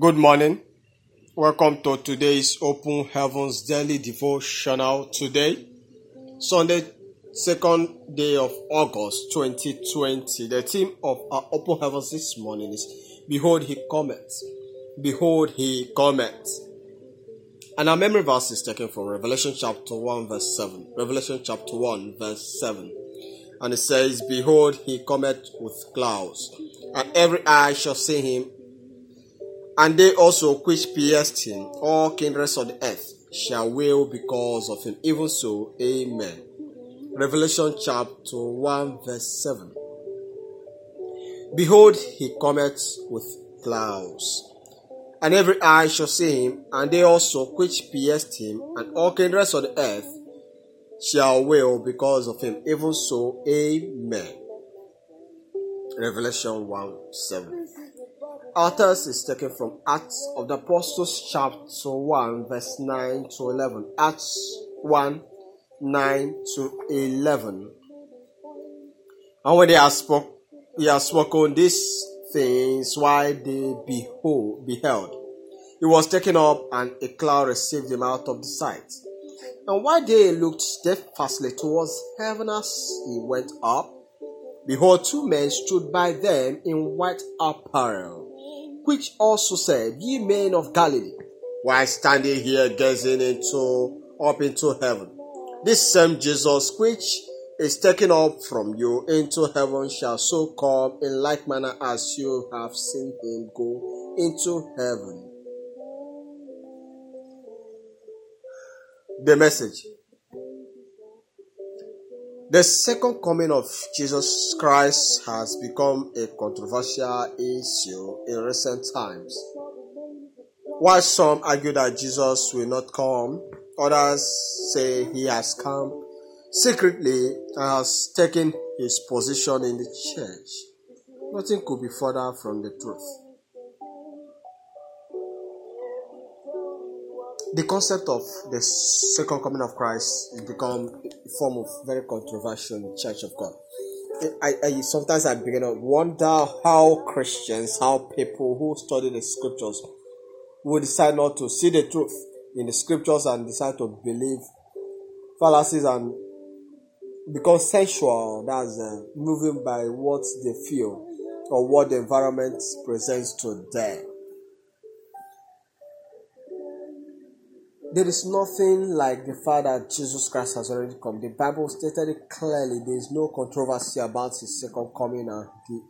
Good morning. Welcome to today's Open Heavens Daily Devotional. Today, Sunday, second day of August 2020. The theme of our Open Heavens this morning is Behold, He cometh. Behold, He cometh. And our memory verse is taken from Revelation chapter 1, verse 7. Revelation chapter 1, verse 7. And it says, Behold, He cometh with clouds, and every eye shall see Him and they also which pierced him, all kindreds of the earth, shall wail because of him. Even so, Amen. Revelation chapter 1, verse 7. Behold, he cometh with clouds, and every eye shall see him, and they also which pierced him, and all kindreds of the earth shall wail because of him. Even so, Amen. Revelation 1 7. Text is taken from Acts of the Apostles, chapter 1, verse 9 to 11. Acts 1, 9 to 11. And when they have spoke, he has spoken these things while they behold, beheld. He was taken up, and a cloud received him out of the sight. And while they looked steadfastly towards heaven as he went up, behold, two men stood by them in white apparel which also said, Ye men of Galilee, why standing here gazing into up into heaven? This same Jesus which is taken up from you into heaven shall so come in like manner as you have seen him go into heaven. The message. The second coming of Jesus Christ has become a controversial issue in recent times. While some argue that Jesus will not come, others say he has come secretly and has taken his position in the church. Nothing could be further from the truth. The concept of the second coming of Christ has become a form of very controversial in the Church of God. I, I sometimes I begin to wonder how Christians, how people who study the scriptures will decide not to see the truth in the scriptures and decide to believe fallacies and become sensual, that's uh, moving by what they feel or what the environment presents to them. There is nothing like the fact that Jesus Christ has already come. The Bible stated it clearly. There is no controversy about his second coming and the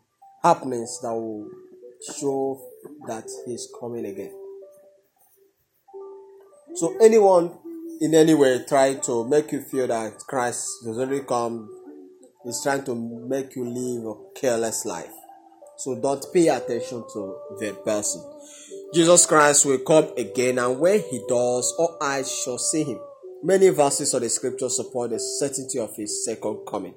happenings that will show that he is coming again. So anyone in any way trying to make you feel that Christ has already come is trying to make you live a careless life. So don't pay attention to the person. Jesus Christ will come again, and when he does, all eyes shall see him. Many verses of the scripture support the certainty of his second coming.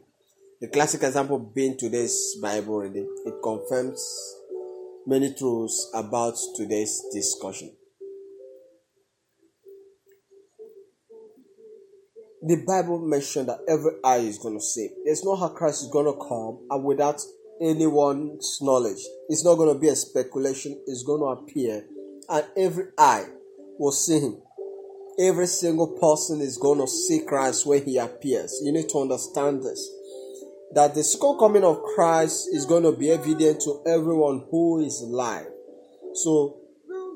The classic example being today's Bible reading, it confirms many truths about today's discussion. The Bible mentioned that every eye is going to see. There's no how Christ is going to come and without anyone's knowledge. It's not going to be a speculation, it's going to appear, and every eye will see him. Every single person is going to see Christ when he appears. You need to understand this. That the second coming of Christ is going to be evident to everyone who is alive. So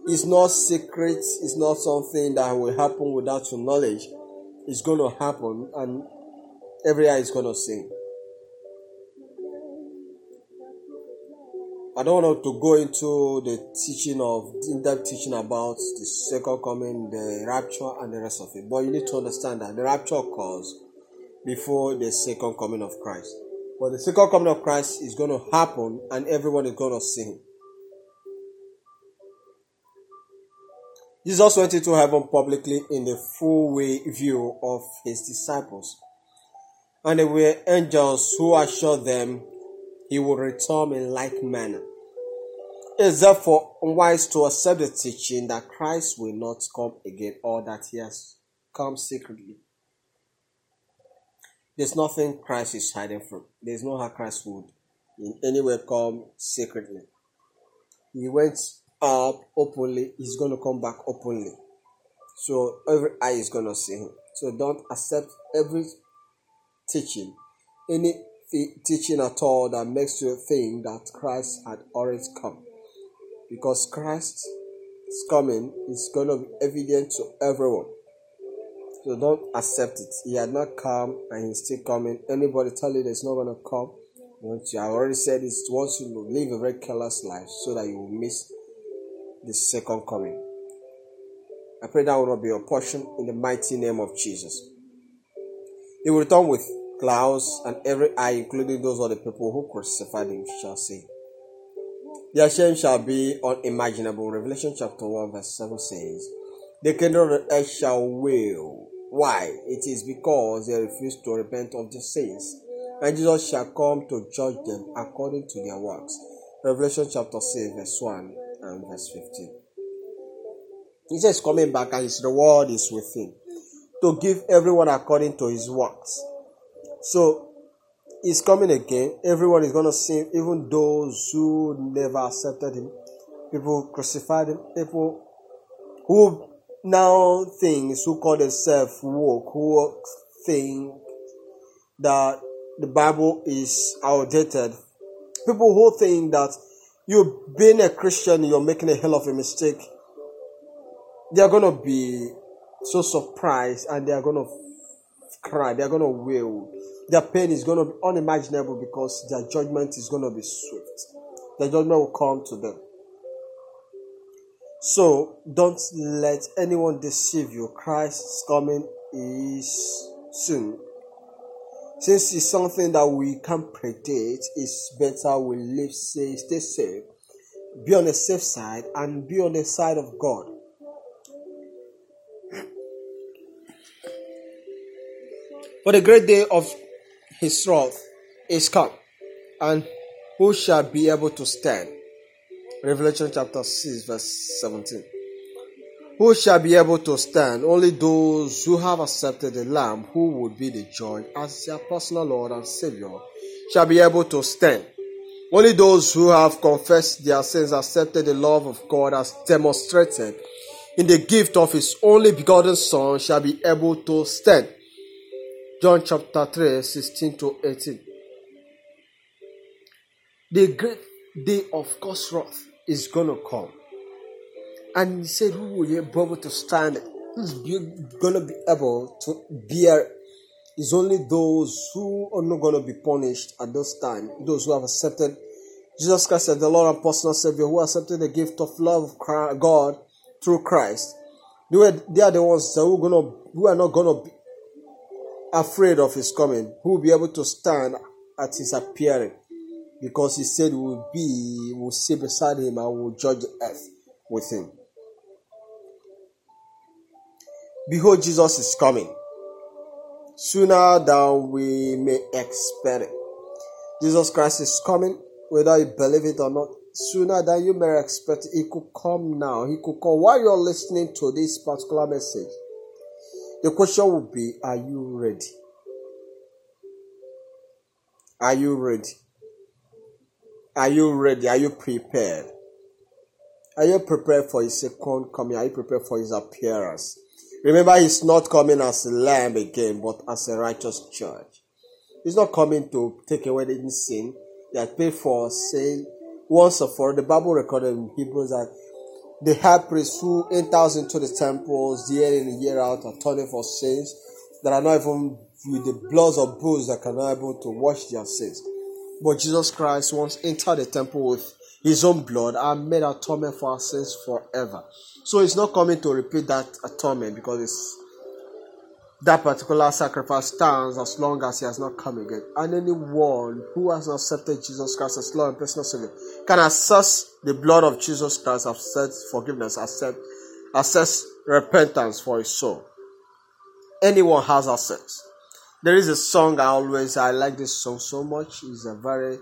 it's not secret, it's not something that will happen without your knowledge. It's going to happen, and every eye is going to see. I don't want to go into the teaching of in-depth teaching about the second coming, the rapture, and the rest of it. But you need to understand that the rapture occurs before the second coming of Christ. But the second coming of Christ is going to happen, and everyone is going to see him. Jesus went into heaven publicly in the full way view of his disciples. And there were angels who assured them he will return in like manner. It is therefore unwise to accept the teaching that Christ will not come again or that he has come secretly. There's nothing Christ is hiding from. There's no how Christ would in any way come secretly. He went up openly, he's going to come back openly. So every eye is going to see him. So don't accept every teaching, any teaching at all that makes you think that Christ had already come. Because Christ is coming is going to be evident to everyone. So don't accept it. He had not come and he's still coming. Anybody tell you that it's not going to come, once you, I already said it, once you live a very careless life so that you will miss the second coming. I pray that will not be your portion in the mighty name of Jesus. He will return with clouds, and every eye, including those of the people who crucified him, shall see. Their shame shall be unimaginable. Revelation chapter 1, verse 7 says, The kingdom of the earth shall wail. Why? It is because they refuse to repent of their sins. And Jesus shall come to judge them according to their works. Revelation chapter 6, verse 1 and verse 15. Jesus is coming back and his reward is with him to give everyone according to his works. So he's coming again. Everyone is going to see him, even those who never accepted him. People crucified him. People who now things who call themselves woke, who think that the Bible is outdated. People who think that you being a Christian, you're making a hell of a mistake they're going to be so surprised and they're going to cry. They're going to wail. Their pain is going to be unimaginable because their judgment is going to be swift. The judgment will come to them. So don't let anyone deceive you. Christ's coming is soon. Since it's something that we can't predict, it's better we live safe, stay safe, be on the safe side, and be on the side of God. For the great day of his wrath is come, and who shall be able to stand? Revelation chapter 6, verse 17. Who shall be able to stand? Only those who have accepted the Lamb, who would be the judge as their personal Lord and Savior, shall be able to stand. Only those who have confessed their sins, accepted the love of God as demonstrated in the gift of His only begotten Son, shall be able to stand. John chapter 3, 16 to 18. The great day of God's wrath is gonna come. And he said, Who will be able to stand? Who's gonna be able to bear? Is only those who are not gonna be punished at this time, those who have accepted Jesus Christ as the Lord and personal Savior, who accepted the gift of love of God through Christ. They, were, are the ones who are, gonna, who are not gonna be afraid of his coming, who will be able to stand at his appearing. Because he said we will be, we will sit beside him and we will judge the earth with him. Behold, Jesus is coming sooner than we may expect it. Jesus Christ is coming, whether you believe it or not, sooner than you may expect. He could come now. He could come while you're listening to this particular message. The question will be Are you ready? Are you ready? Are you ready? Are you prepared? Are you prepared for his second coming? Are you prepared for his appearance? Remember, he's not coming as a lamb again, but as a righteous judge. He's not coming to take away any sin that paid for sin once and for all. The Bible recorded in Hebrews that the high priest who enters into the temples year in and year out atoning for sins that are not even with the blood of bulls that cannot able to wash their sins. But Jesus Christ once entered the temple with his own blood and made atonement for our sins forever. So he's not coming to repeat that atonement because it's that particular sacrifice stands as long as he has not come again. And anyone who has accepted Jesus Christ as Lord and personal Savior can access the blood of Jesus Christ, access forgiveness, access, access repentance for his soul. Anyone has access. There is a song I always I like this song so much. It's a very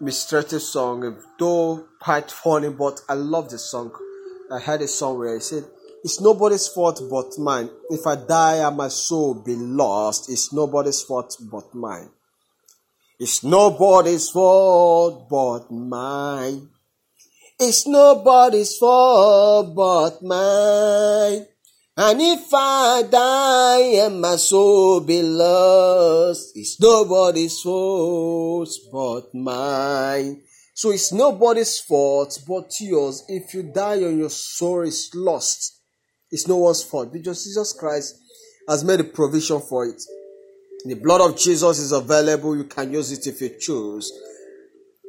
mysterious song, though quite funny, but I love this song. I heard a song where he said, it's nobody's fault but mine. If I die and my soul be lost, it's nobody's fault but mine. It's nobody's fault but mine. It's nobody's fault but mine. And if I die and my soul be lost, it's nobody's fault but mine. So it's nobody's fault but yours. If you die and your soul is lost, it's no one's fault because Jesus Christ has made a provision for it. The blood of Jesus is available. You can use it if you choose.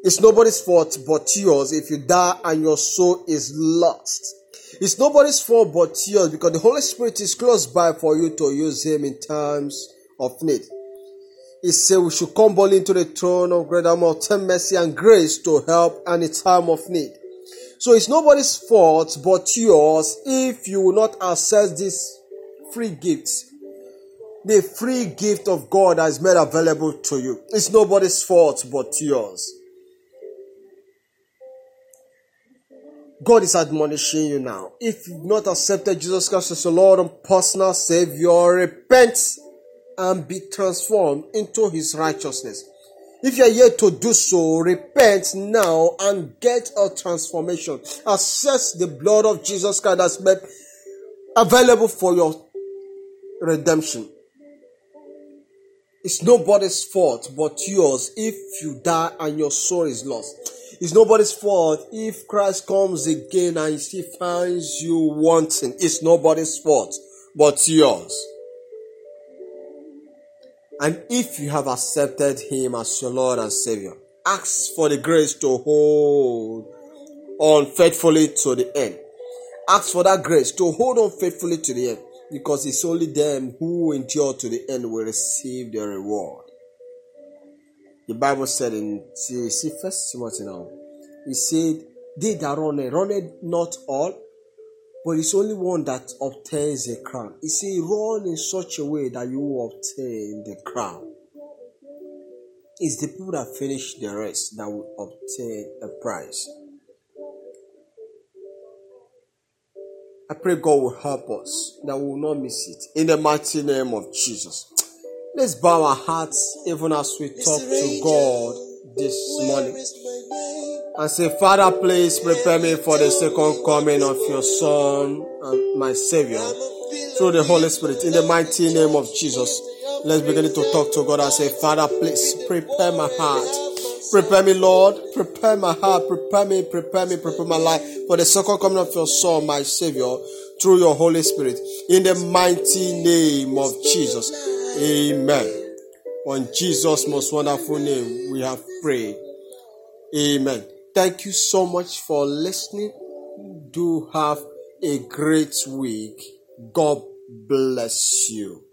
It's nobody's fault but yours if you die and your soul is lost. It's nobody's fault but yours because the Holy Spirit is close by for you to use Him in times of need. He said we should come boldly into the throne of great mercy and grace to help any time of need. So it's nobody's fault but yours if you will not access this free gift. The free gift of God that is made available to you. It's nobody's fault but yours. God is admonishing you now. If you've not accepted Jesus Christ as your Lord and personal Savior, repent and be transformed into His righteousness. If you are yet to do so, repent now and get a transformation. Access the blood of Jesus Christ that's made available for your redemption. It's nobody's fault but yours if you die and your soul is lost. It's nobody's fault if Christ comes again and he finds you wanting. It's nobody's fault but yours. And if you have accepted him as your Lord and Savior, ask for the grace to hold on faithfully to the end. Ask for that grace to hold on faithfully to the end because it's only them who endure to the end will receive their reward. The Bible said in see First Timothy now, he said, "They that run, run it not all, but it's only one that obtains a crown." He said, "Run in such a way that you will obtain the crown." It's the people that finish the race that will obtain a prize. I pray God will help us that we will not miss it. In the mighty name of Jesus. Let's bow our hearts even as we talk to God this morning. And say, Father, please prepare me for the second coming of your Son and my Savior through the Holy Spirit. In the mighty name of Jesus, let's begin to talk to God and say, Father, please prepare my heart. Prepare me, Lord. Prepare my heart. Prepare me, prepare me, prepare my life for the second coming of your Son, my Savior, through your Holy Spirit. In the mighty name of Jesus. Amen. On Jesus' most wonderful name, we have prayed. Amen. Thank you so much for listening. Do have a great week. God bless you.